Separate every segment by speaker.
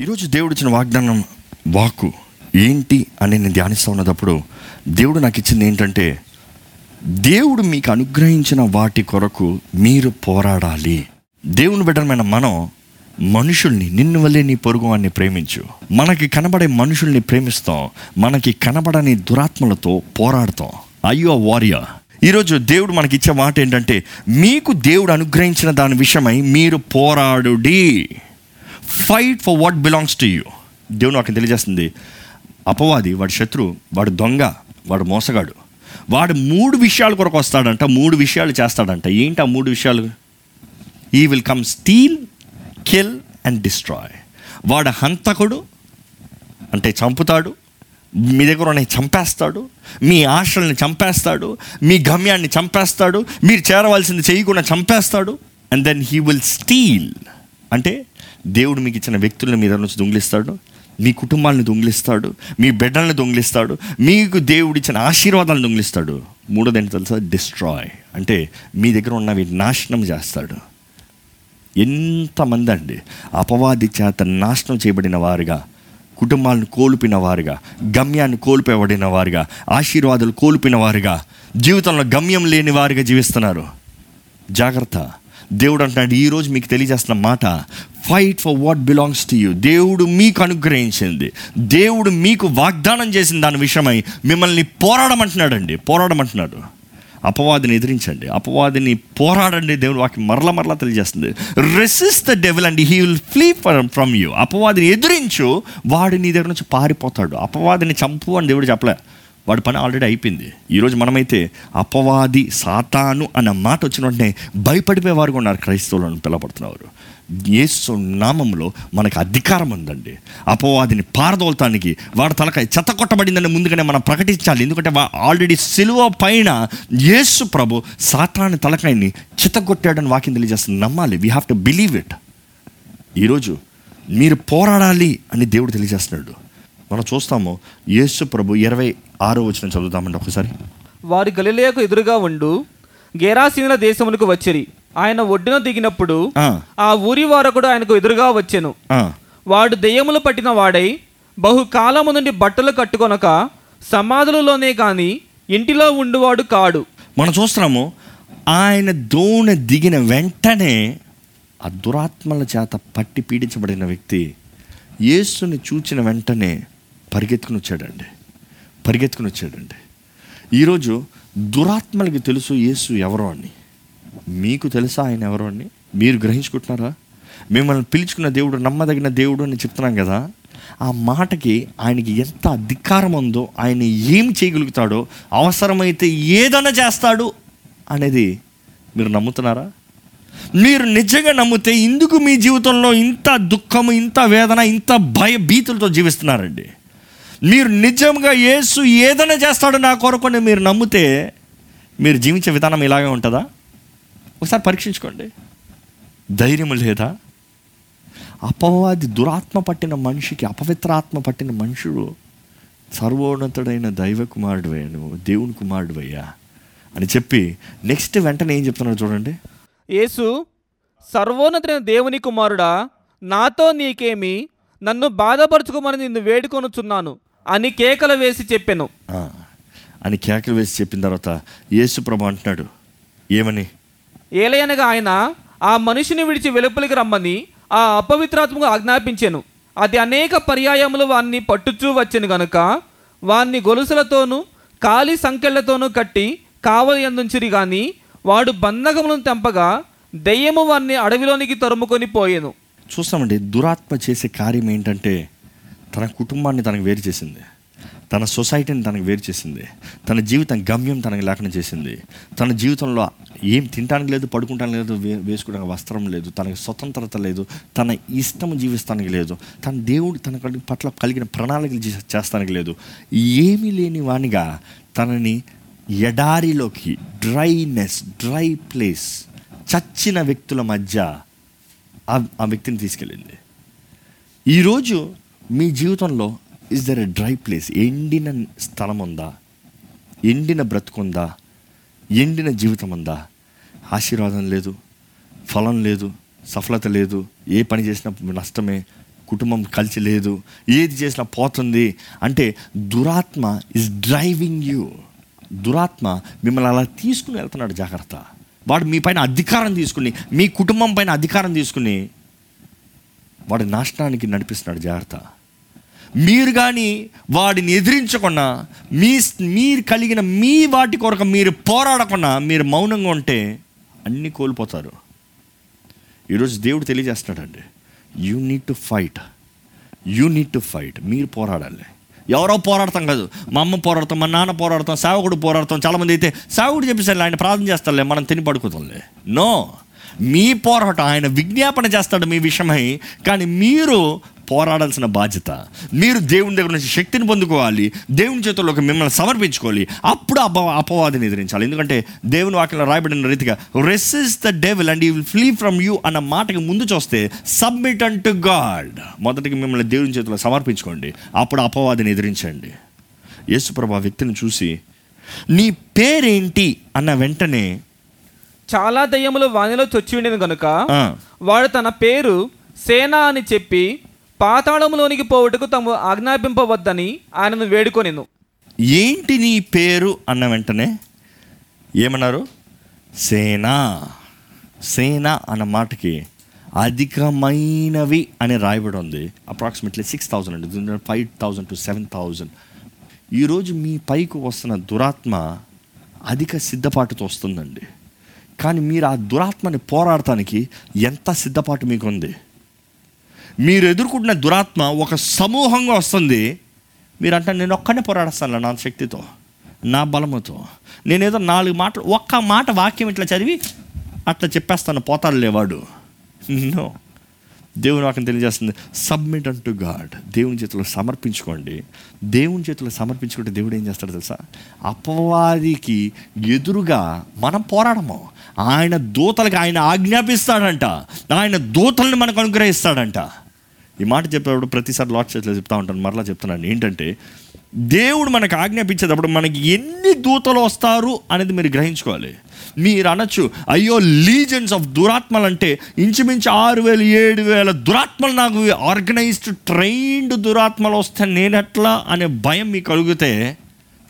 Speaker 1: ఈరోజు దేవుడు ఇచ్చిన వాగ్దానం వాక్కు ఏంటి అని నేను ధ్యానిస్తూ ఉన్నప్పుడు దేవుడు నాకు ఇచ్చింది ఏంటంటే దేవుడు మీకు అనుగ్రహించిన వాటి కొరకు మీరు పోరాడాలి. దేవుని బిడ్డమైన మనం మనుషుల్ని నిన్ను వల్లే నీ పొరుగు అని ప్రేమించు. మనకి కనబడే మనుషుల్ని ప్రేమిస్తాం. మనకి కనబడని దురాత్మలతో పోరాడతాం. అయ్యో వారియర్ ఈరోజు దేవుడు మనకి ఇచ్చే మాట ఏంటంటే మీకు దేవుడు అనుగ్రహించిన దాని విషయమై మీరు పోరాడుడి. Fight for what belongs to you దేవుడు నాకు తెలియజేస్తుంది. అపవాది వాడి శత్రువు వాడు దొంగ వాడు మోసగాడు. వాడు మూడు విషయాల కొరకు వస్తాడంట మూడు విషయాలు చేస్తాడంట. ఏంటి ఆ మూడు విషయాలు? He will come steal kill and destroy వాడు హంతకుడు అంటే చంపుతాడు మీ దగ్గర ఉన్నవి చంపేస్తాడు మీ ఆశల్ని చంపేస్తాడు మీ గమ్యాన్ని చంపేస్తాడు మీరు చేరవలసింది చేయకుండా చంపేస్తాడు and then he will steal అంటే దేవుడు మీకు ఇచ్చిన వ్యక్తుల మీద నుంచి దొంగిలిస్తాడు మీ కుటుంబాలను దొంగిలిస్తాడు మీ బిడ్డలను దొంగిలిస్తాడు మీకు దేవుడు ఇచ్చిన ఆశీర్వాదాలను దొంగిలిస్తాడు. మూడోది ఏంటి తెలుసా? డిస్ట్రాయ్ అంటే మీ దగ్గర ఉన్నవి నాశనం చేస్తాడు. ఎంతమంది అండి అపవాది చేత నాశనం చేయబడిన వారుగా కుటుంబాలను కోల్పిన వారుగా గమ్యాన్ని కోల్పోబడిన వారుగా ఆశీర్వాదాలు కోల్పిన వారుగా జీవితంలో గమ్యం లేని వారుగా జీవిస్తున్నారు. జాగ్రత్త. దేవుడు అంటున్నాడు ఈరోజు మీకు తెలియజేస్తున్న మాట fight for what belongs to you దేవుడు మీకు అనుగ్రహించింది. దేవుడు మీకు వాగ్దానం చేసిన దాని విషయమై మిమ్మల్ని పోరాడమంటున్నాడండి. పోరాడమంటున్నాడు. అపవాదిని ఎదిరించండి. అపవాదిని పోరాడండి. దేవుడు వాకి మరల మరలా తెలియజేస్తుంది. Resist the devil and he will flee from you అపవాదిని ఎదిరించు వాడు నీ దగ్గర నుంచి పారిపోతాడు. అపవాదిని చంపు అని దేవుడు చెప్పలే. వాడి పని ఆల్రెడీ అయిపోయింది. ఈరోజు మనమైతే అపవాది సాతాను అన్న మాట వచ్చిన వెంటనే భయపడిపోయేవారు కూడా ఉన్నారు క్రైస్తవులను పిలబడుతున్నారు యేసు నామంలో మనకు అధికారం ఉందండి. అపవాదిని పారదోలటానికి వాడి తలకాయ చెత్త కొట్టబడిందని ముందుగానే మనం ప్రకటించాలి. ఎందుకంటే ఆల్రెడీ సిలువ పైన యేసు ప్రభు సాతాని తలకాయని చిత్తగొట్టాడని వాక్యం తెలియజేస్తుంది. నమ్మాలి. We have to believe it ఈరోజు మీరు పోరాడాలి అని దేవుడు తెలియజేస్తున్నాడు. మనం చూస్తాము. యేసు ప్రభు ఇరవై ఆరో వచ్చిన చదువుతామండి ఒకసారి.
Speaker 2: వారి గలిలయకు ఎదురుగా ఉండు గేరాసీనుల దేశములకు వచ్చిరి. ఆయన ఒడ్డున దిగినప్పుడు
Speaker 1: ఆ,
Speaker 2: ఊరి వారకుడు ఆయనకు ఎదురుగా వచ్చెను. వాడు దెయ్యములు పట్టిన వాడై బహుకాలము నుండి బట్టలు కట్టుకొనక సమాధులలోనే కాని ఇంటిలో ఉండువాడు కాడు.
Speaker 1: మనం చూస్తున్నాము ఆయన దోణ దిగిన వెంటనే ఆ దురాత్మల చేత పట్టి పీడించబడిన వ్యక్తి యేసుని చూచిన వెంటనే పరిగెత్తుకుని వచ్చాడండి పరిగెత్తుకుని వచ్చాడండి ఈరోజు దురాత్మలకి తెలుసు యేసు ఎవరో అని. మీకు తెలుసా ఆయన ఎవరో అని? మీరు గ్రహించుకుంటున్నారా? మిమ్మల్ని పిలుచుకున్న దేవుడు నమ్మదగిన దేవుడు అని చెప్తున్నాం కదా. ఆ మాటకి ఆయనకి ఎంత అధికారం ఉందో ఆయన ఏం చేయగలుగుతాడో అవసరమైతే ఏదైనా చేస్తాడు అనేది మీరు నమ్ముతున్నారా? మీరు నిజంగా నమ్మితే ఇందుకు మీ జీవితంలో ఇంత దుఃఖము ఇంత వేదన ఇంత భయ భీతులతో జీవిస్తున్నారండి. మీరు నిజంగా యేసు ఏదైనా చేస్తాడో నా కొరకుని మీరు నమ్మితే మీరు జీవించే విధానం ఇలాగే ఉంటుందా? ఒకసారి పరీక్షించుకోండి. ధైర్యం లేదా? అపవాది దురాత్మ పట్టిన మనిషికి అపవిత్రాత్మ పట్టిన మనుషుడు సర్వోన్నతుడైన దైవ కుమారుడు నువ్వు దేవుని కుమారుడువయ్యా అని చెప్పి నెక్స్ట్ వెంటనే ఏం చెప్తున్నాడు చూడండి.
Speaker 2: యేసు సర్వోన్నతుడైన దేవుని కుమారుడా నాతో నీకేమి నన్ను బాధపరచుకోమని నిన్ను వేడుకొనుచున్నాను. అని కేకలు వేసి చెప్పెను.
Speaker 1: అని కేకలు వేసి చెప్పిన తర్వాత యేసు ప్రభు అంటున్నాడు ఏమని?
Speaker 2: ఏలయనగా ఆయన ఆ మనిషిని విడిచి వెలుపలికి రమ్మని ఆ అపవిత్రాత్మకు ఆజ్ఞాపించెను. అది అనేక పర్యాయములు వాన్ని పట్టుచూ వచ్చెను గనుక వాన్ని గొలుసులతోనూ కాలి సంకెళ్ళతోనూ కట్టి కావలి ఎందుంచిరి గాని వాడు బంధకములను తెంపగా దెయ్యము వాన్ని అడవిలోనికి తరుముకొని పోయెను.
Speaker 1: చూస్తామండి దురాత్మ చేసే కార్యం ఏంటంటే తన కుటుంబాన్ని తనకు వేరు చేసింది. తన సొసైటీని తనకు వేరు చేసింది. తన జీవితం గమ్యం తనకు లేకుండా చేసింది. తన జీవితంలో ఏం తినడానికి లేదు పడుకుంటానికి లేదు వే- వేసుకోవడానికి వస్త్రం లేదు తనకి స్వతంత్రత లేదు తన ఇష్టం జీవిస్తానికి లేదు తన దేవుడు తన పట్ల కలిగిన ప్రణాళికలు చేస్తానికి లేదు. ఏమీ లేని వానిగా తనని ఎడారిలోకి డ్రైనెస్ డ్రై ప్లేస్ చచ్చిన వ్యక్తుల మధ్య ఆ వ్యక్తిని తీసుకెళ్ళింది. ఈరోజు మీ జీవితంలో is there a dry place ఎండిన స్థలం ఉందా ఎండిన బ్రతుకుందా? ఎండిన జీవితం ఉందా ఆశీర్వాదం లేదు ఫలం లేదు సఫలత లేదు ఏ పని చేసినా నష్టమే కుటుంబం కలిసి లేదు ఏది చేసినా పోతుంది అంటే దురాత్మ ఇస్ డ్రైవింగ్ యూ దురాత్మ మిమ్మల్ని అలా తీసుకుని వెళ్తున్నాడు జాగ్రత్త. వాడు మీ పైన అధికారం తీసుకుని మీ కుటుంబం పైన అధికారం తీసుకుని వాడి నాశనానికి నడిపిస్తున్నాడు జాగ్రత్త. మీరు కానీ వాడిని ఎదిరించకుండా మీ మీరు కలిగిన మీ వాటి కొరకు మీరు పోరాడకుండా మీరు మౌనంగా ఉంటే అన్నీ కోల్పోతారు. ఈరోజు దేవుడు తెలియజేస్తున్నాడండి. You need to fight you need to fight మీరు పోరాడాలి. ఎవరో పోరాడతాం కాదు. మా అమ్మ పోరాడతాం మా నాన్న పోరాడతాం సేవకుడు పోరాడతాం చాలామంది అయితే సేవకుడు చెప్పేసారు ఆయన ప్రార్థన చేస్తారులే మనం తిని పడుకుతాంలే నో మీ పోరాటం ఆయన విజ్ఞాపన చేస్తాడు మీ విషయమై కానీ మీరు పోరాడాల్సిన బాధ్యత. మీరు దేవుని దగ్గర నుంచి శక్తిని పొందుకోవాలి దేవుని చేతుల్లోకి మిమ్మల్ని సమర్పించుకోవాలి. అప్పుడు అప అపవాదిని ఎదిరించాలి. ఎందుకంటే దేవుని వాక్యంలో రాయబడిన రీతిగా resist the devil and you will flee from you అన్న మాటకి ముందు చూస్తే సబ్మిట్ అండ్ టు గాడ్ మొదటికి మిమ్మల్ని దేవుని చేతుల్లో సమర్పించుకోండి. అప్పుడు అపవాదిని ఎదిరించండి. యేసుప్రభ వ్యక్తిని చూసి నీ పేరేంటి? అన్న వెంటనే
Speaker 2: చాలా దయ్యములు వానిలో చొచ్చి ఉండేది గనుక
Speaker 1: ఆ,
Speaker 2: వాడు తన పేరు సేన అని చెప్పి పాతాళములోనికి పోవుటకు తాము ఆజ్ఞాపింపవద్దని ఆయనను వేడుకొనిను.
Speaker 1: ఏంటి నీ పేరు? అన్న వెంటనే ఏమన్నారు? సేనా. సేన అన్న మాటకి అధికమైనవి అని రాయబడి ఉంది. అప్రాక్సిమేట్లీ సిక్స్ థౌజండ్ అండి. Five thousand to seven thousand ఈరోజు మీ పైకి వస్తున్న దురాత్మ అధిక సిద్ధపాటుతో వస్తుందండి. కానీ మీరు ఆ దురాత్మని పోరాడటానికి ఎంత సిద్ధపాటు మీకు ఉంది మీరు ఎదుర్కొంటున్న దురాత్మ ఒక సమూహంగా వస్తుంది. మీరు అంటే నేను ఒక్కనే పోరాడస్తాను నా శక్తితో నా బలముతో. నేనేదో నాలుగు మాటలు ఒక్క మాట వాక్యం ఇట్లా చదివి అట్లా చెప్పేస్తాను పోతాడు లేవాడు నో. దేవుని వాక్యం తెలియజేస్తుంది సబ్మిట్ అంటు గాడ్ దేవుని చేతిలో సమర్పించుకోండి. దేవుని చేతిలో సమర్పించుకుంటే దేవుడు ఏం చేస్తాడు తెలుసా? అపవాదికి ఎదురుగా మనం పోరాడము. ఆయన దూతలకు ఆయన ఆజ్ఞాపిస్తాడంట. ఆయన దూతల్ని మనకు అనుగ్రహిస్తాడంట. ఈ మాట చెప్పేటప్పుడు ప్రతిసారి లాట్ చేతిలో చెప్తా ఉంటాను మరలా చెప్తున్నాను ఏంటంటే దేవుడు మనకు ఆజ్ఞాపించేటప్పుడు మనకి ఎన్ని దూతలు వస్తారు అనేది మీరు గ్రహించుకోవాలి. మీరు అనొచ్చు అయ్యో లీజన్స్ ఆఫ్ దురాత్మలు అంటే ఇంచుమించు ఆరు వేలు ఏడు వేల దురాత్మలు నాకు ఆర్గనైజ్డ్ ట్రైన్డ్ దురాత్మలు వస్తే నేను ఎట్లా? అనే భయం మీకు కలిగితే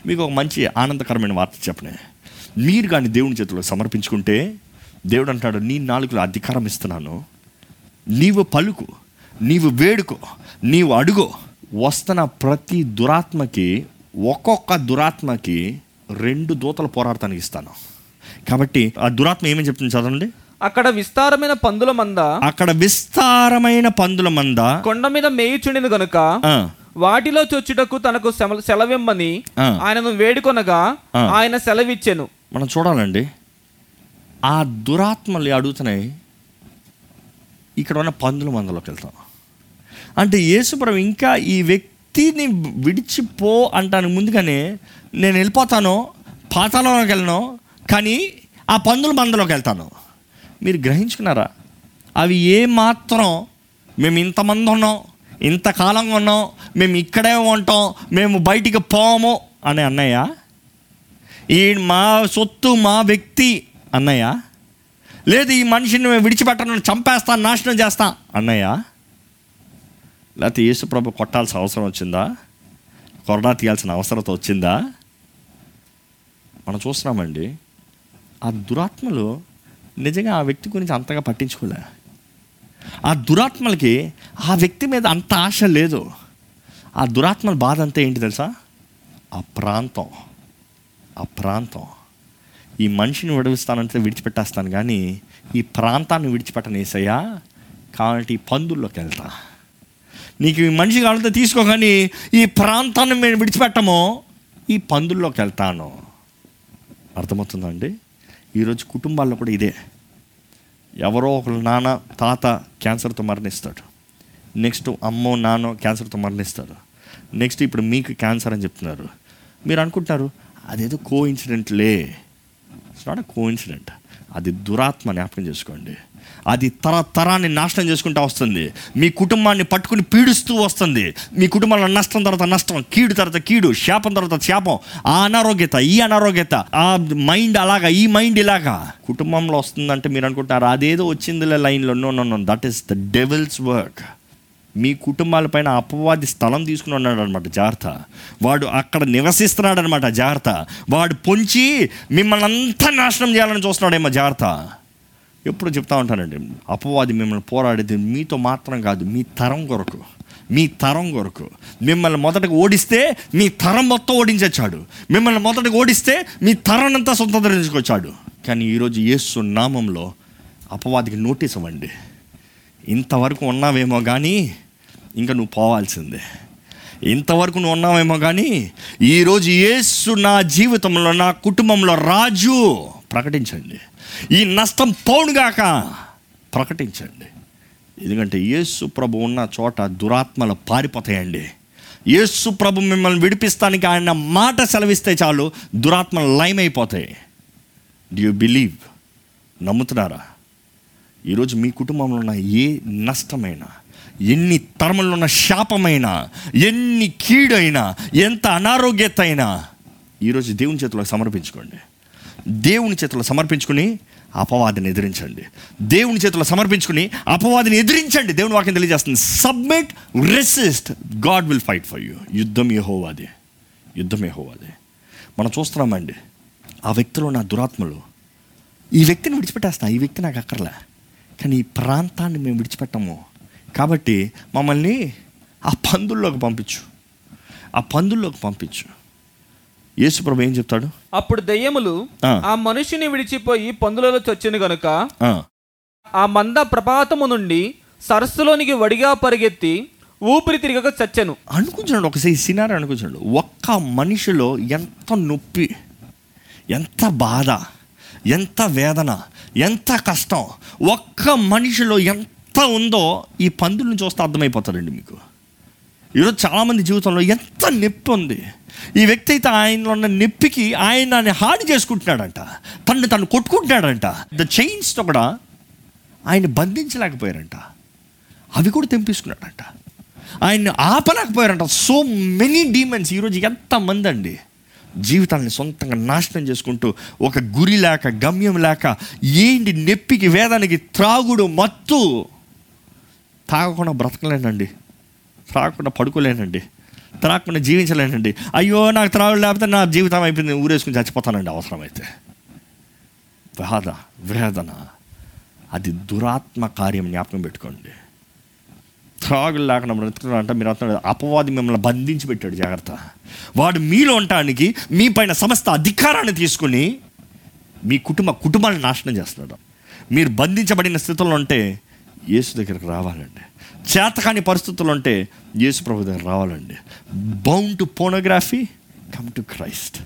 Speaker 1: మీకు ఒక మంచి ఆనందకరమైన వార్త చెప్పనే. మీరు కానీ దేవుని చేతిలో సమర్పించుకుంటే దేవుడు అంటాడు నీ నాలుగులో అధికారం ఇస్తున్నాను. నీవు పలుకు నీవు వేడుకో నీవు అడుగు. వస్తున్న ప్రతి దురాత్మకి ఒక్కొక్క దురాత్మకి రెండు దూతలు పోరాడటానికి ఇస్తాను. కాబట్టి ఆ దురాత్మ ఏమని చెప్తుంది చదవండి?
Speaker 2: అక్కడ విస్తారమైన పందుల మంద
Speaker 1: అక్కడ విస్తారమైన పందుల మంద
Speaker 2: కొండ మీద మేయుచుండెను గనుక వాటిలో చొచ్చుటకు తనకు సెలవిమ్మని. ఆయనను వేడుకొనగా. ఆయన సెలవిచ్చెను.
Speaker 1: మనం చూడాలండి. ఆ దురాత్మలు అడుగుతున్నాయి. ఇక్కడ ఉన్న పందుల మందలోకి వెళ్తాం. అంటే యేసుప్రభు ఇంకా ఈ వ్యక్తిని విడిచిపో అంటానికి ముందుగానే నేను వెళ్ళిపోతాను పాతాళంలోకి వెళ్ళను కానీ ఆ పందుల మందలోకి వెళ్తాను. మీరు గ్రహించుకున్నారా? అవి ఏ మాత్రం మేము ఇంతమంది ఉన్నాం ఇంతకాలంగా ఉన్నాం మేము ఇక్కడే ఉంటాం మేము బయటికి పోము అని అన్నయ్య ఈ మా సొత్తు మా వ్యక్తి అన్నయ్య. లేదు ఈ మనిషిని మేము విడిచిపెట్టను చంపేస్తాను నాశనం చేస్తా అన్నయ్య. లేకపోతే యేసుప్రభు కొట్టాల్సిన అవసరం వచ్చిందా? కొరడా తీయాల్సిన అవసరత వచ్చిందా? మనం చూస్తున్నామండి ఆ దురాత్మలు నిజంగా ఆ వ్యక్తి గురించి అంతగా పట్టించుకోలే. ఆ దురాత్మలకి ఆ వ్యక్తి మీద అంత ఆశ లేదు. ఆ దురాత్మల బాధ అంతా ఏంటి తెలుసా? ఆ ప్రాంతం. ఆ ప్రాంతం. ఈ మనిషిని విడవిస్తానంటే విడిచిపెట్టేస్తాను కానీ ఈ ప్రాంతాన్ని విడిచిపెట్టను ఏసయ్యా. కాబట్టి ఈ పందుల్లోకి వెళ్తా. నీకు ఈ మనిషి కావాలంటే తీసుకో కానీ ఈ ప్రాంతాన్ని మేము విడిచిపెట్టము. ఈ పందుల్లోకి వెళ్తాను. అర్థమవుతుందండి ఈరోజు కుటుంబాల్లో కూడా ఇదే. ఎవరో ఒకరు నాన్న తాత క్యాన్సర్తో మరణిస్తాడు. నెక్స్ట్ అమ్మో నాన్నో క్యాన్సర్తో మరణిస్తారు నెక్స్ట్ ఇప్పుడు మీకు క్యాన్సర్ అని చెప్తున్నారు. మీరు అనుకుంటారు అదేదో కో ఇన్సిడెంట్లే ఇట్స్ నాట్ కో ఇన్సిడెంట్ అది దురాత్మ జ్ఞాపకం చేసుకోండి. అది తరతరాన్ని నాశనం చేసుకుంటూ వస్తుంది. మీ కుటుంబాన్ని పట్టుకుని పీడిస్తూ వస్తుంది. మీ కుటుంబంలో నష్టం తర్వాత నష్టం కీడు తర్వాత కీడు శాపం తర్వాత శాపం ఆ అనారోగ్యత ఈ అనారోగ్యత ఆ మైండ్ అలాగా ఈ మైండ్ ఇలాగా. కుటుంబంలో వస్తుందంటే మీరు అనుకుంటారు అదేదో వచ్చిందిలే లైన్లో. No no no that is the devil's work మీ కుటుంబాలపైన అపవాది స్థలం తీసుకుని ఉన్నాడు అనమాట జాగ్రత్త వాడు అక్కడ నివసిస్తున్నాడు అనమాట జాగ్రత్త వాడు పొంచి మిమ్మల్ని అంతా నాశనం చేయాలని చూస్తున్నాడేమో జాగ్రత్త ఎప్పుడు చెప్తా ఉంటానండి అపవాది మిమ్మల్ని పోరాడేది మీతో మాత్రం కాదు మీ తరం కొరకు మీ తరం కొరకు. మిమ్మల్ని మొదటకు ఓడిస్తే మీ తరం మొత్తం ఓడించొచ్చాడు. మిమ్మల్ని మొదటకు ఓడిస్తే మీ తరం అంతా స్వతంత్రించుకొచ్చాడు. కానీ ఈరోజు యేసు నామంలో అపవాదికి నోటీస్ ఇవ్వండి. ఇంతవరకు ఉన్నావేమో కానీ ఇంకా నువ్వు పోవాల్సిందే. ఇంతవరకు నువ్వు ఉన్నావేమో కానీ ఈరోజు యేసు నా జీవితంలో నా కుటుంబంలో రాజు ప్రకటించండి. ఈ నష్టం పోనుగాక ప్రకటించండి. ఎందుకంటే యేసు ప్రభు ఉన్న చోట దురాత్మలు పారిపోతాయండి. యేసు ప్రభు మిమ్మల్ని విడిపిస్తానికి ఆయన మాట సెలవిస్తే చాలు దురాత్మలు లయమైపోతాయి. డ్యూ యూ బిలీవ్ నమ్ముతున్నారా? ఈరోజు మీ కుటుంబంలో ఉన్న ఏ నష్టమైనా ఎన్ని తరములో ఉన్న శాపమైనా ఎన్ని కీడైనా ఎంత అనారోగ్యత అయినా ఈరోజు దేవుని చేతిలో సమర్పించుకోండి. దేవుని చేతిలో సమర్పించుకుని అపవాదిని ఎదిరించండి. దేవుని చేతిలో సమర్పించుకుని అపవాదిని ఎదిరించండి. దేవుని వాక్యం తెలియజేస్తుంది. Submit resist God will fight for you యుద్ధం యహోవాది. యుద్ధం యహోవాది. మనం చూస్తున్నామండి ఆ వ్యక్తిలో నా దురాత్మలు ఈ వ్యక్తిని విడిచిపెట్టేస్తా ఈ వ్యక్తి నాకు అక్కర్లే. కానీ ఈ ప్రాంతాన్ని మేము విడిచిపెట్టము. కాబట్టి మమ్మల్ని ఆ పందుల్లోకి పంపించు. ఆ పందుల్లోకి పంపించు. యేసుప్రభు ఏం చెప్తాడు?
Speaker 2: అప్పుడు దెయ్యములు
Speaker 1: ఆ.
Speaker 2: మనుషుని విడిచిపోయి పందులలో చొచ్చెను గనుక
Speaker 1: ఆ,
Speaker 2: మంద ప్రపాతము నుండి సరస్సులోనికి వడిగా పరిగెత్తి ఊపిరి తిరగక చచ్చెను.
Speaker 1: అనుకుంటున్నాడు ఒకసారి సినారి అనుకుంటున్నాడు. ఒక్క మనిషిలో ఎంత నొప్పి ఎంత బాధ ఎంత వేదన ఎంత కష్టం? ఒక్క మనిషిలో ఎంత ఉందో ఈ పందులను చూస్తే అర్థమైపోతారండి మీకు. ఈరోజు చాలామంది జీవితంలో ఎంత నొప్పి ఉంది. ఈ వ్యక్తి అయితే ఆయనలో ఉన్న నొప్పికి ఆయన హాని చేసుకుంటున్నాడంట. తను తను కొట్టుకుంటున్నాడంట. ద చైన్స్తో కూడా ఆయన బంధించలేకపోయారంట. అవి కూడా తెంపించుకున్నాడంట ఆయన్ని ఆపలేకపోయారంట. సో మెనీ డీమెన్స్ ఈరోజు ఎంతమంది అండి? జీవితాన్ని సొంతంగా నాశనం చేసుకుంటూ ఒక గురి లేక గమ్యం లేక ఏంటి నొప్పికి వేదానికి త్రాగుడు మత్తు? తాగకుండా బ్రతకలేనండి. త్రాగకుండా పడుకోలేనండి. త్రాగకుండా జీవించలేనండి. అయ్యో నాకు త్రాగుడు లేకపోతే నా జీవితం అయిపోయింది ఊరేసుకుని చచ్చిపోతానండి అవసరమైతే. బాధ వేదన. అది దురాత్మ కార్యం జ్ఞాపకం పెట్టుకోండి. త్రాగులు లేకుండా బ్రతుకున్నారంట మీరు అంటున్నారు అపవాది మిమ్మల్ని బంధించి పెట్టాడు జాగ్రత్త. వాడు మీలో ఉండటానికి మీ పైన సమస్త అధికారాన్ని తీసుకుని మీ కుటుంబ కుటుంబాన్ని నాశనం చేస్తున్నాడు. మీరు బంధించబడిన స్థితిలో ఉంటే యేసు దగ్గరకు రావాలండి. చేతకాని పరిస్థితులు ఉంటే యేసు ప్రభు దగ్గర రావాలండి. Bound to pornography come to Christ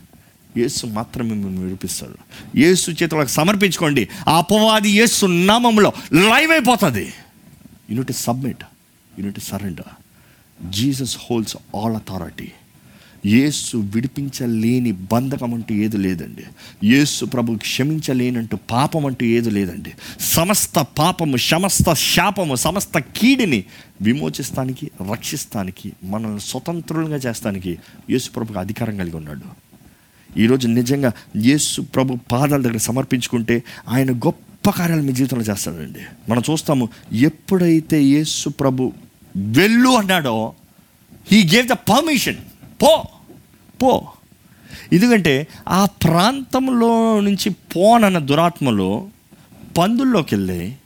Speaker 1: Yesu మాత్రమే మిమ్మల్ని విడిపిస్తాడు. యేసు చేతులకు సమర్పించుకోండి. ఆ అపవాది యేసు నామంలో లైవ్ అయిపోతుంది. You need submit you need surrender Jesus holds all authority Yesu విడిపించలేని బంధకం అంటూ ఏది లేదండి. యేసు ప్రభు క్షమించలేనంటూ పాపం అంటూ ఏది లేదండి. సమస్త పాపము సమస్త శాపము సమస్త కీడిని విమోచిస్తానికి రక్షిస్తానికి మనల్ని స్వతంత్రులుగా చేస్తానికి యేసు ప్రభుకి అధికారం కలిగి ఉన్నాడు. ఈరోజు నిజంగా యేసు ప్రభు పాదాల దగ్గర సమర్పించుకుంటే ఆయన గొప్ప కార్యాలు మీ జీవితంలో చేస్తాడండి. మనం చూస్తాము ఎప్పుడైతే యేసు ప్రభు వెళ్ళు అన్నాడో హీ గేవ్ ద పర్మిషన్ పో పో. ఎందుకంటే ఆ ప్రాంతంలో నుంచి పోనన్న దురాత్మలో పందుల్లోకి వెళ్ళి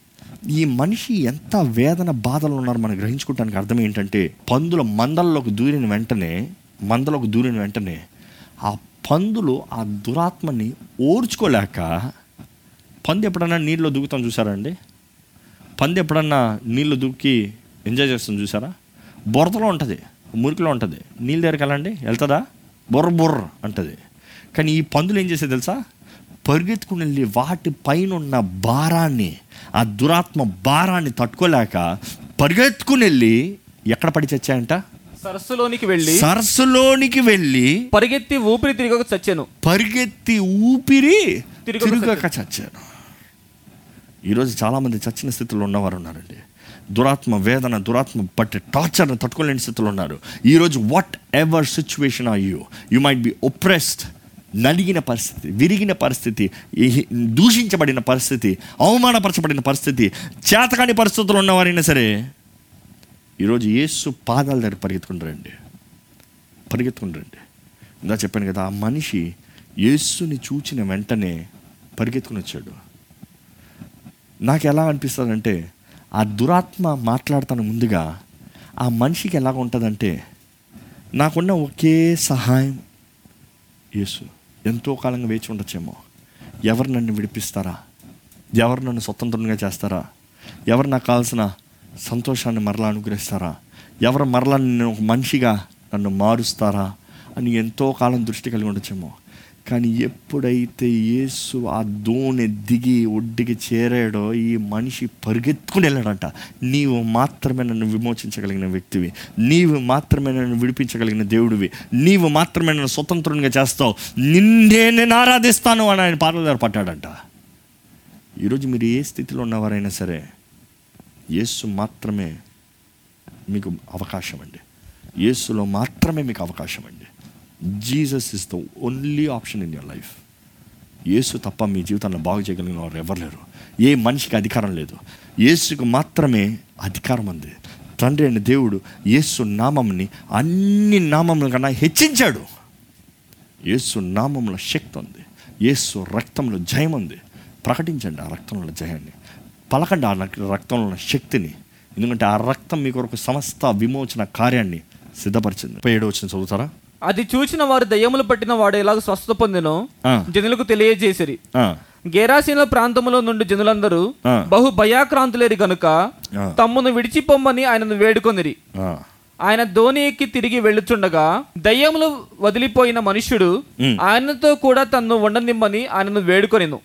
Speaker 1: ఈ మనిషి ఎంత వేదన బాధలు ఉన్నారో మనం గ్రహించుకోవడానికి అర్థం ఏంటంటే పందుల మందల్లోకి దూరిన వెంటనే మందలోకి దూరిన వెంటనే ఆ పందులు ఆ దురాత్మని ఓర్చుకోలేక పంది ఎప్పుడన్నా నీళ్ళు దూకుతాం చూసారా అండి? పంది ఎప్పుడన్నా నీళ్ళు దూకి ఎంజాయ్ చేస్తాం చూసారా? బురదలో ఉంటుంది మురికిలో ఉంటుంది. నీళ్ళ దగ్గరికి వెళ్ళండి వెళ్తుందా? బుర్ర బుర్ర అంటది. కానీ ఈ పందులు ఏం చేసేది తెలుసా? పరిగెత్తుకుని వెళ్ళి వాటి పైన ఉన్న భారాన్ని ఆ దురాత్మ భారాన్ని తట్టుకోలేక పరిగెత్తుకుని వెళ్ళి ఎక్కడ పడి చచ్చాయంట?
Speaker 2: సరస్సులోనికి వెళ్ళి
Speaker 1: సరస్సులోనికి వెళ్ళి
Speaker 2: పరిగెత్తి ఊపిరి తిరగక చచ్చెను.
Speaker 1: పరిగెత్తి ఊపిరి
Speaker 2: తిరగక
Speaker 1: చచ్చారు ఈరోజు చాలామంది చచ్చిన స్థితిలో ఉన్నవారు ఉన్నారండి. దురాత్మ వేదన దురాత్మ పట్టి టార్చర్ని తట్టుకోలేని స్థితిలో ఉన్నారు. ఈరోజు whatever situation are you you might be oppressed నలిగిన పరిస్థితి విరిగిన పరిస్థితి దూషించబడిన పరిస్థితి అవమానపరచబడిన పరిస్థితి చేతకాని పరిస్థితులు ఉన్నవారైనా సరే ఈరోజు యేసు పాదాల దగ్గర పరిగెత్తుకుని రండి రండి ఇందా చెప్పాను కదా ఆ మనిషి యేసుని చూచిన వెంటనే పరిగెత్తుకుని వచ్చాడు. నాకు ఎలా అనిపిస్తుందంటే ఆ దురాత్మ మాట్లాడతాను ముందుగా ఆ మనిషికి ఎలాగ ఉంటుందంటే నాకున్న ఒకే సహాయం యేసు. ఎంతో కాలంగా వేచి ఉండొచ్చేమో. ఎవరు నన్ను విడిపిస్తారా? ఎవరు నన్ను స్వతంత్రంగా చేస్తారా? ఎవరు నాకు కావాల్సిన సంతోషాన్ని మరలా అనుగ్రహిస్తారా? ఎవరు మరలా నేను ఒక మనిషిగా నన్ను మారుస్తారా? అని ఎంతో కాలం దృష్టి కలిగి ఉండొచ్చేమో. కానీ ఎప్పుడైతే యేసు ఆ దోణి దిగి ఒడ్డుకి చేరాడో ఈ మనిషి పరిగెత్తుకుని వెళ్ళాడంట. నీవు మాత్రమే నన్ను విమోచించగలిగిన వ్యక్తివి. నీవు మాత్రమే నన్ను విడిపించగలిగిన దేవుడివి. నీవు మాత్రమే నన్ను స్వతంత్రంగా చేస్తావు. నిన్నే నేను ఆరాధిస్తాను అని ఆయన పాటల పట్టాడంట. ఈరోజు మీరు ఏ స్థితిలో ఉన్నవారైనా సరే యేసు మాత్రమే మీకు అవకాశం అండి. యేసులో మాత్రమే మీకు అవకాశం అండి. Jesus is the only option in your life Yesu తప్ప మీ జీవితాన్ని బాగు చేయగలిగిన వారు ఎవరు లేరు. ఏ మనిషికి అధికారం లేదు. యేసుకు మాత్రమే అధికారం ఉంది. తండ్రి అయిన దేవుడు యేసు నామంని అన్ని నామముల కన్నా హెచ్చించాడు. యేసు నామంలో శక్తి ఉంది. యేసు రక్తంలో జయం ఉంది. ప్రకటించండి ఆ రక్తంలో జయాన్ని. పలకండి ఆ రక్తంలో ఉన్న శక్తిని. ఎందుకంటే ఆ రక్తం మీ కొరకు సమస్త విమోచన కార్యాన్ని సిద్ధపరిచింది. ముప్పై ఏడు వచ్చిన చదువుతారా?
Speaker 2: అది చూచిన వారు దయ్యములు పట్టిన వాడు ఎలాగ స్వస్థత పొందినో. జనులకు తెలియజేసిరి గేరాసీన ప్రాంతములో నుండి జనులందరూ. బహు భయాక్రాంతులేరి గనుక. తమ్మును విడిచిపోమ్మని ఆయనను వేడుకొనిరి ఆయన ధోని ఎక్కి తిరిగి వెళ్ళుచుండగా దయ్యములు వదిలిపోయిన మనుష్యుడు. ఆయనతో కూడా తన్ను ఉండనిమ్మని ఆయనను వేడుకొనిను.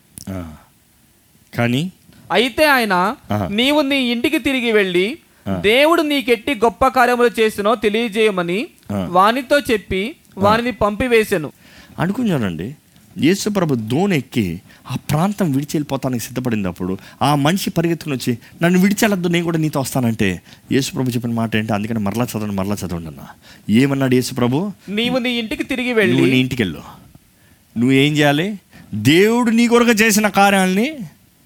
Speaker 1: కానీ
Speaker 2: అయితే ఆయన. నీవు నీ ఇంటికి తిరిగి వెళ్ళి దేవుడు నీకెట్టి గొప్ప కార్యములు చేసినో తెలియజేయమని. వానితో చెప్పి వానిని పంపివేశెను
Speaker 1: అనుకున్నానండి యేసుప్రభు దోణి ఎక్కి ఆ ప్రాంతం విడిచి వెళ్ళిపోతానికి సిద్ధపడినప్పుడు ఆ మనిషి పరిగెత్తుకుని వచ్చి నన్ను విడిచెళ్ళద్దు నేను కూడా నీతో వస్తానంటే. యేసుప్రభు చెప్పిన మాట ఏంటి? అందుకని మరలా చదవండి మరలా చదవండి అన్న. ఏమన్నాడు యేసుప్రభు
Speaker 2: నీవు నీ ఇంటికి తిరిగి వెళ్ళి
Speaker 1: నువ్వు నీ ఇంటికి వెళ్ళు నువ్వు ఏం చేయాలి? దేవుడు నీ కొరకు చేసిన కార్యాలని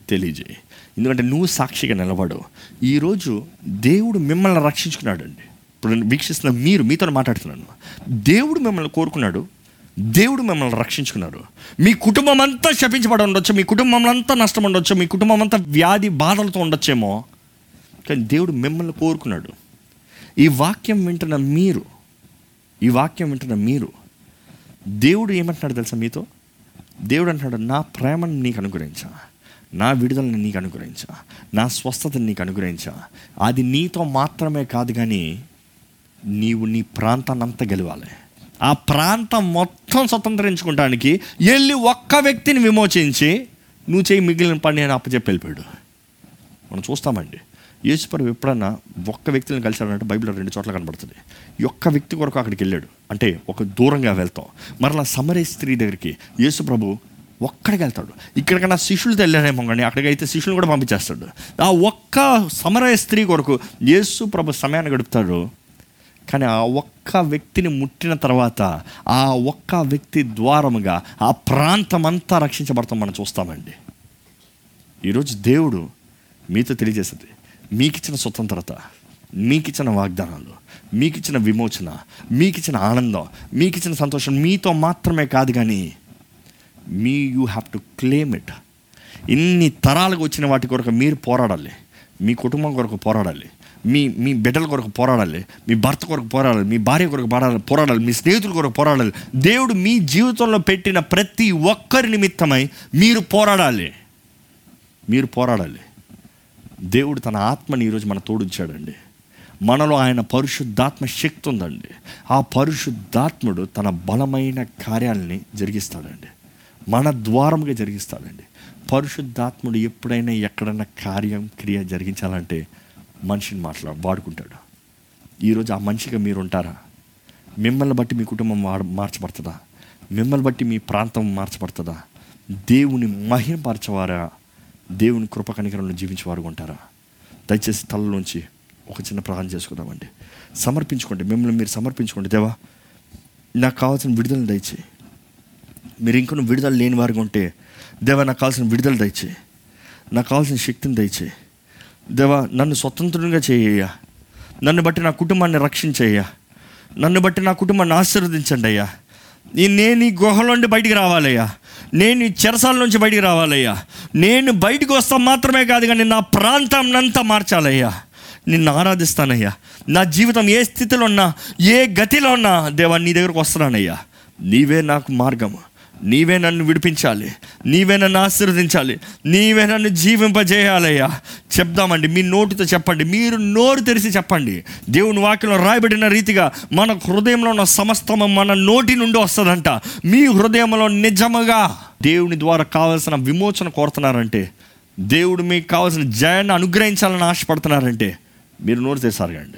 Speaker 1: తెలియజేయి. ఎందుకంటే నువ్వు సాక్షిగా నిలబడు ఈరోజు దేవుడు మిమ్మల్ని రక్షించుకున్నాడు అండి ఇప్పుడు వీక్షిస్తున్న మీరు మీతో మాట్లాడుతున్నాను. దేవుడు మిమ్మల్ని కోరుకున్నాడు. దేవుడు మిమ్మల్ని రక్షించుకున్నాడు. మీ కుటుంబం అంతా శపించబడి ఉండొచ్చు మీ కుటుంబం అంతా నష్టం ఉండొచ్చు మీ కుటుంబం అంతా వ్యాధి బాధలతో ఉండొచ్చేమో. కానీ దేవుడు మిమ్మల్ని కోరుకున్నాడు. ఈ వాక్యం వింటున్న మీరు ఈ వాక్యం వింటున్న మీరు దేవుడు ఏమంటున్నాడు తెలుసా మీతో? దేవుడు అంటున్నాడు నా ప్రేమను నీకు అనుగ్రహించా. నా విడుదలను నీకు అనుగ్రహించా. నా స్వస్థతను నీకు అనుగ్రహించా. అది నీతో మాత్రమే కాదు కానీ నీవు నీ ప్రాంతాన్ని అంతా గెలవాలి. ఆ ప్రాంతం మొత్తం స్వతంత్రించుకోవడానికి వెళ్ళి ఒక్క వ్యక్తిని విమోచించి నువ్వు చేయి మిగిలిన పని అని అప్పచెప్పి వెళ్ళిపోయాడు మనం చూస్తామండి. యేసుపరు ఎప్పుడన్నా ఒక్క వ్యక్తిని కలిశాడంటే బైబిల్లో రెండు చోట్ల కనబడుతుంది. ఒక్క వ్యక్తి కొరకు అక్కడికి వెళ్ళాడు. అంటే ఒక దూరంగా వెళ్తాం. మరలా సమరే స్త్రీ దగ్గరికి యేసు ప్రభు ఒక్కడికి వెళ్తాడు. ఇక్కడికన్నా శిష్యులతో వెళ్ళాడేమో కానీ అక్కడికైతే శిష్యులు కూడా పంపించేస్తాడు. ఆ ఒక్క సమరయ స్త్రీ కొరకు యేసు ప్రభు సమయాన్ని గడుపుతాడు. కానీ ఆ ఒక్క వ్యక్తిని ముట్టిన తర్వాత ఆ ఒక్క వ్యక్తి ద్వారముగా ఆ ప్రాంతం అంతా రక్షించబడతాం మనం చూస్తామండి. ఈరోజు దేవుడు మీతో తెలియజేస్తుంది మీకు ఇచ్చిన స్వతంత్రత మీకు ఇచ్చిన వాగ్దానాలు మీకు ఇచ్చిన విమోచన మీకు ఇచ్చిన ఆనందం మీకు ఇచ్చిన సంతోషం మీతో మాత్రమే కాదు కానీ మీ you have to claim it. ఇన్ని తరాలకు వచ్చిన వాటి కొరకు మీరు పోరాడాలి. మీ కుటుంబం కొరకు పోరాడాలి. మీ మీ బిడ్డల కొరకు పోరాడాలి మీ భర్త కొరకు పోరాడాలి మీ భార్య కొరకు పోరాడాలి పోరాడాలి మీ స్నేహితుల కొరకు పోరాడాలి. దేవుడు మీ జీవితంలో పెట్టిన ప్రతి ఒక్కరి నిమిత్తమై మీరు పోరాడాలి. మీరు పోరాడాలి. దేవుడు తన ఆత్మని ఈరోజు మన తోడుంచాడండి. మనలో ఆయన పరిశుద్ధాత్మ శక్తి ఉందండి. ఆ పరిశుద్ధాత్ముడు తన బలమైన కార్యాలని జరిగిస్తాడండి. మన ద్వారముగా జరిగిస్తాడండి. పరిశుద్ధాత్ముడు ఎప్పుడైనా ఎక్కడైనా కార్యం క్రియ జరిగించాలంటే మనిషిని మాట్లా వాడుకుంటాడు. ఈరోజు ఆ మనిషిగా మీరు ఉంటారా మిమ్మల్ని బట్టి మీ కుటుంబం మార్చబడుతుందా? మిమ్మల్ని బట్టి మీ ప్రాంతం మార్చబడుతుందా? దేవుని మహిమపరచవారా? దేవుని కృప కనికరంలో జీవించేవారు ఉంటారా? దయచేసి తలలోంచి ఒక చిన్న ప్రార్థన చేసుకుందామండి. సమర్పించుకోండి. మిమ్మల్ని మీరు సమర్పించుకోండి. దేవా నాకు కావాల్సిన విడుదల దయచేయి. మీరు ఇంకొన్ని విడుదల లేని వారిగా ఉంటే దేవా నాకు కావాల్సిన విడుదల దయచేయి. నాకు కావాల్సిన శక్తిని దయచేయి. దేవా నన్ను స్వతంత్రంగా చేయ్యా నన్ను బట్టి నా కుటుంబాన్ని రక్షించయ్యా. నన్ను బట్టి నా కుటుంబాన్ని ఆశీర్వదించండి అయ్యా. నేను ఈ గుహలోండి బయటికి రావాలయ్యా. నేను ఈ చెరసాల నుంచి బయటికి రావాలయ్యా. నేను బయటకు వస్తాం మాత్రమే కాదు కానీ నా ప్రాంతం అంతా మార్చాలయ్యా. నిన్ను ఆరాధిస్తానయ్యా. నా జీవితం ఏ స్థితిలో ఉన్నా ఏ గతిలో ఉన్నా దేవా నీ దగ్గరకు వస్తున్నానయ్యా. నీవే నాకు మార్గము. నీవే నన్ను విడిపించాలి. నీవే నన్ను ఆశీర్వదించాలి. నీవే నన్ను జీవింపజేయాలయ్యా. చెప్దామండి మీ నోటితో చెప్పండి మీరు నోరు తెరిచి చెప్పండి. దేవుని వాక్యంలో రాయబడిన రీతిగా మన హృదయంలో ఉన్న సమస్తము మన నోటి నుండి వస్తుందంట. మీ హృదయంలో నిజముగా దేవుని ద్వారా కావాల్సిన విమోచన కోరుతున్నారంటే దేవుడు మీకు కావాల్సిన జయాన్ని అనుగ్రహించాలని ఆశపడుతున్నారంటే మీరు నోరు తెరిసారగండి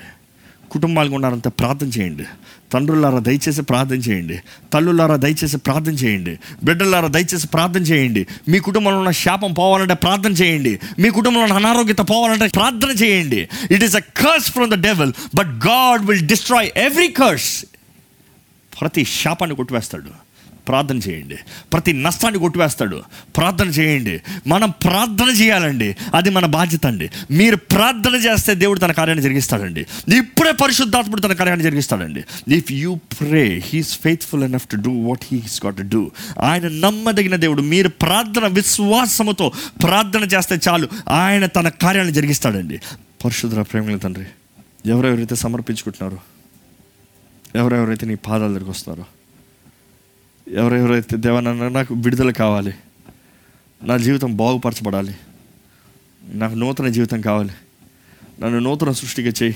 Speaker 1: కుటుంబాలకు ఉన్నారంత ప్రార్థన చేయండి. తండ్రులారా దయచేసి ప్రార్థన చేయండి. తల్లులారా దయచేసి ప్రార్థన చేయండి. బిడ్డలారా దయచేసి ప్రార్థన చేయండి. మీ కుటుంబంలో ఉన్న శాపం పోవాలంటే ప్రార్థన చేయండి. మీ కుటుంబంలో ఉన్న అనారోగ్యత పోవాలంటే ప్రార్థన చేయండి. It is a curse from the devil but God will destroy every curse ప్రతి శాపాన్ని కొట్టివేస్తాడు. ప్రార్థన చేయండి. ప్రతి నష్టాన్ని కొట్టివేస్తాడు. ప్రార్థన చేయండి. మనం ప్రార్థన చేయాలండి. అది మన బాధ్యత అండి. మీరు ప్రార్థన చేస్తే దేవుడు తన కార్యాన్ని జరిగిస్తాడండి. ఇప్పుడే పరిశుద్ధాత్ముడు తన కార్యాన్ని జరిగిస్తాడండి. If you pray he's faithful enough to do what he's got to do ఆయన నమ్మదగిన దేవుడు. మీరు ప్రార్థన విశ్వాసముతో ప్రార్థన చేస్తే చాలు. ఆయన తన కార్యాన్ని జరిగిస్తాడండి. పరిశుద్ధ ప్రేమల తండ్రి ఎవరెవరైతే సమర్పించుకుంటున్నారో ఎవరెవరైతే నీ పాదాల దగ్గరికి వస్తున్నారో ఎవరెవరైతే దేవనన్న నాకు విడుదల కావాలి. నా జీవితం బాగుపరచబడాలి. నాకు నూతన జీవితం కావాలి. నన్ను నూతన సృష్టిగా చేయి.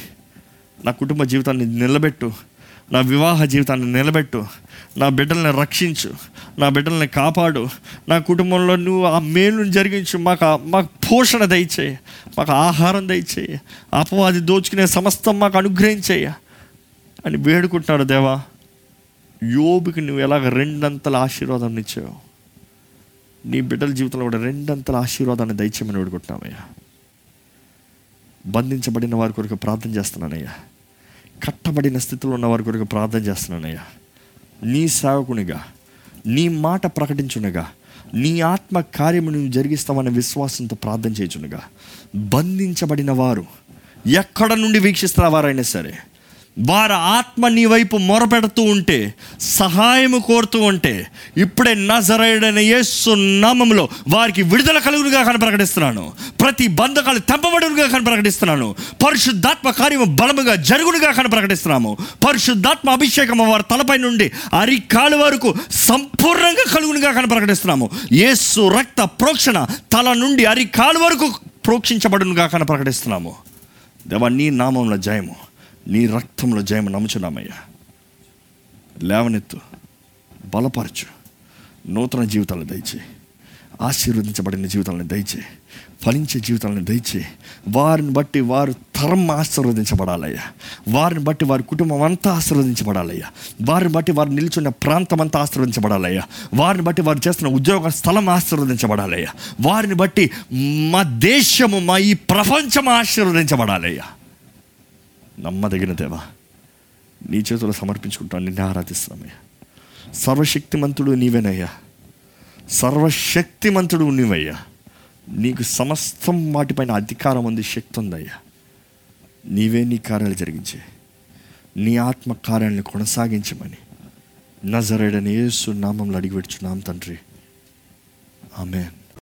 Speaker 1: నా కుటుంబ జీవితాన్ని నిలబెట్టు. నా వివాహ జీవితాన్ని నిలబెట్టు. నా బిడ్డల్ని రక్షించు. నా బిడ్డల్ని కాపాడు. నా కుటుంబంలో నువ్వు ఆ మేలును జరిగించు. మాకు మాకు పోషణ దయచేయి. మాకు ఆహారం దయచేయి. అపవాది దోచుకునే సమస్తం మాకు అనుగ్రహించేయ అని వేడుకుంటున్నాడు దేవా. యోబుకి నువ్వు ఎలాగ రెండంతల ఆశీర్వాదం ఇచ్చావు నీ బిడ్డల జీవితంలో కూడా రెండంతల ఆశీర్వాదాన్ని దయచేయమని వేడుకుంటున్నామయ్యా. బంధించబడిన వారి కొరకు ప్రార్థన చేస్తున్నానయ్యా. కట్టబడిన స్థితిలో ఉన్న వారి కొరకు ప్రార్థన చేస్తున్నానయ్యా. నీ సేవకునిగా నీ మాట ప్రకటించునగా నీ ఆత్మ కార్యము నువ్వు జరిగిస్తామనే విశ్వాసంతో ప్రార్థన చేయుచునుగా బంధించబడిన వారు ఎక్కడ నుండి వీక్షిస్తున్న వారైనా సరే వారి ఆత్మ నీ వైపు మొరపెడుతూ ఉంటే సహాయము కోరుతూ ఉంటే ఇప్పుడే నజరైడైన యేసు నామంలో వారికి విడుదల కలుగునుగా కానీ ప్రకటిస్తున్నాను. ప్రతి బంధకాలు తెంపబడునుగా కానీ ప్రకటిస్తున్నాను. పరిశుద్ధాత్మ కార్యము బలముగా జరుగునుగా కానీ ప్రకటిస్తున్నాము. పరిశుద్ధాత్మ అభిషేకము వారి తలపై నుండి అరికాలు వరకు సంపూర్ణంగా కలుగునుగా కానీ ప్రకటిస్తున్నాము. యేసు రక్త ప్రోక్షణ తల నుండి అరికాలు వరకు ప్రోక్షించబడునుగా కానీ ప్రకటిస్తున్నాము. దేవా నీ నామంలో జయము. నీ రక్తంలో జయము నమ్ముచున్నామయ్యా. లేవనెత్తు బలపరచు. నూతన జీవితాలను దయచేయి ఆశీర్వదించబడిన జీవితాలను దయచేయి ఫలించే జీవితాలను దయచేయి వారిని బట్టి వారు తరం ఆశీర్వదించబడాలయ్యా. వారిని బట్టి వారి కుటుంబం అంతా ఆశీర్వదించబడాలయ్యా. వారిని బట్టి వారు నిల్చున్న ప్రాంతం అంతా ఆశీర్వదించబడాలయ్యా. వారిని బట్టి వారు చేస్తున్న ఉద్యోగ స్థలం ఆశీర్వదించబడాలయ్యా. వారిని బట్టి మా దేశము మా ఈ ప్రపంచం ఆశీర్వదించబడాలయ్యా. నమ్మదగిన దేవా నీ చేతులు సమర్పించుకుంటాను నిన్ను ఆరాధిస్తామయ్యా సర్వశక్తిమంతుడు నీవేనయ్యా. సర్వశక్తిమంతుడు నీవయ్యా. నీకు సమస్తం వాటిపైన అధికారం ఉంది శక్తి ఉందయ్యా. నీవే నీ కార్యాలు జరిగించే. నీ ఆత్మ కార్యాలను కొనసాగించమని నజరేడని యేసు నామంలో అడిగి పెడుచున్నాం తండ్రి. ఆమెన్.